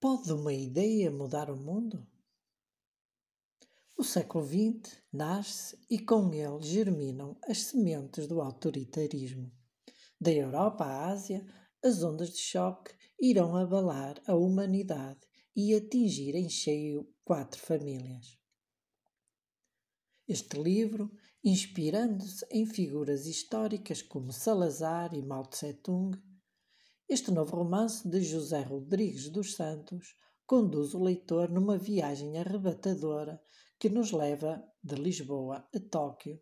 Pode uma ideia mudar o mundo? O século XX nasce e com ele germinam as sementes do autoritarismo. Da Europa à Ásia, as ondas de choque irão abalar a humanidade e atingir em cheio quatro famílias. Este livro, inspirando-se em figuras históricas como Salazar e Mao Tse-tung, este novo romance de José Rodrigues dos Santos conduz o leitor numa viagem arrebatadora que nos leva de Lisboa a Tóquio,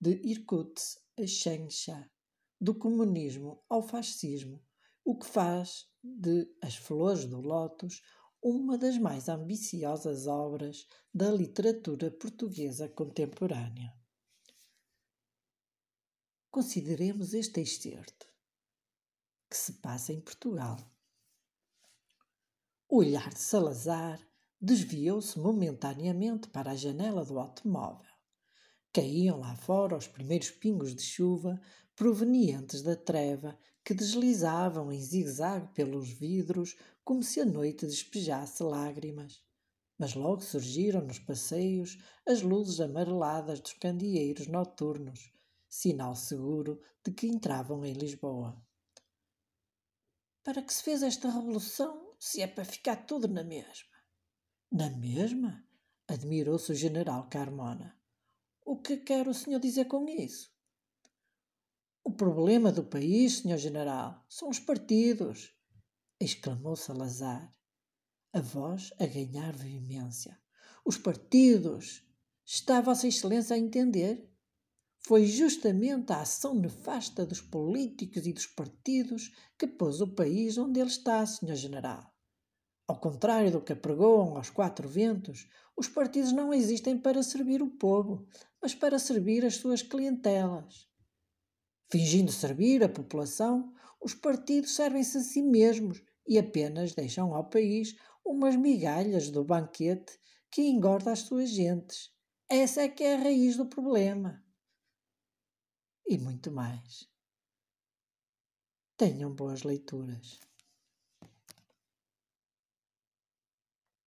de Irkutsk a Changsha, do comunismo ao fascismo, o que faz de As Flores do Lótus uma das mais ambiciosas obras da literatura portuguesa contemporânea. Consideremos este excerto que se passa em Portugal. O olhar de Salazar desviou-se momentaneamente para a janela do automóvel. Caíam lá fora os primeiros pingos de chuva provenientes da treva que deslizavam em zigue-zague pelos vidros como se a noite despejasse lágrimas. Mas logo surgiram nos passeios as luzes amareladas dos candeeiros noturnos, sinal seguro de que entravam em Lisboa. Para que se fez esta revolução, se é para ficar tudo na mesma? Na mesma? Admirou-se o general Carmona. O que quer o senhor dizer com isso? O problema do país, senhor general, são os partidos, exclamou Salazar, a voz a ganhar veemência. Os partidos. Está Vossa Excelência a entender? Foi justamente a ação nefasta dos políticos e dos partidos que pôs o país onde ele está, Sr. General. Ao contrário do que apregoam aos quatro ventos, os partidos não existem para servir o povo, mas para servir as suas clientelas. Fingindo servir a população, os partidos servem-se a si mesmos e apenas deixam ao país umas migalhas do banquete que engorda as suas gentes. Essa é que é a raiz do problema e muito mais. Tenham boas leituras.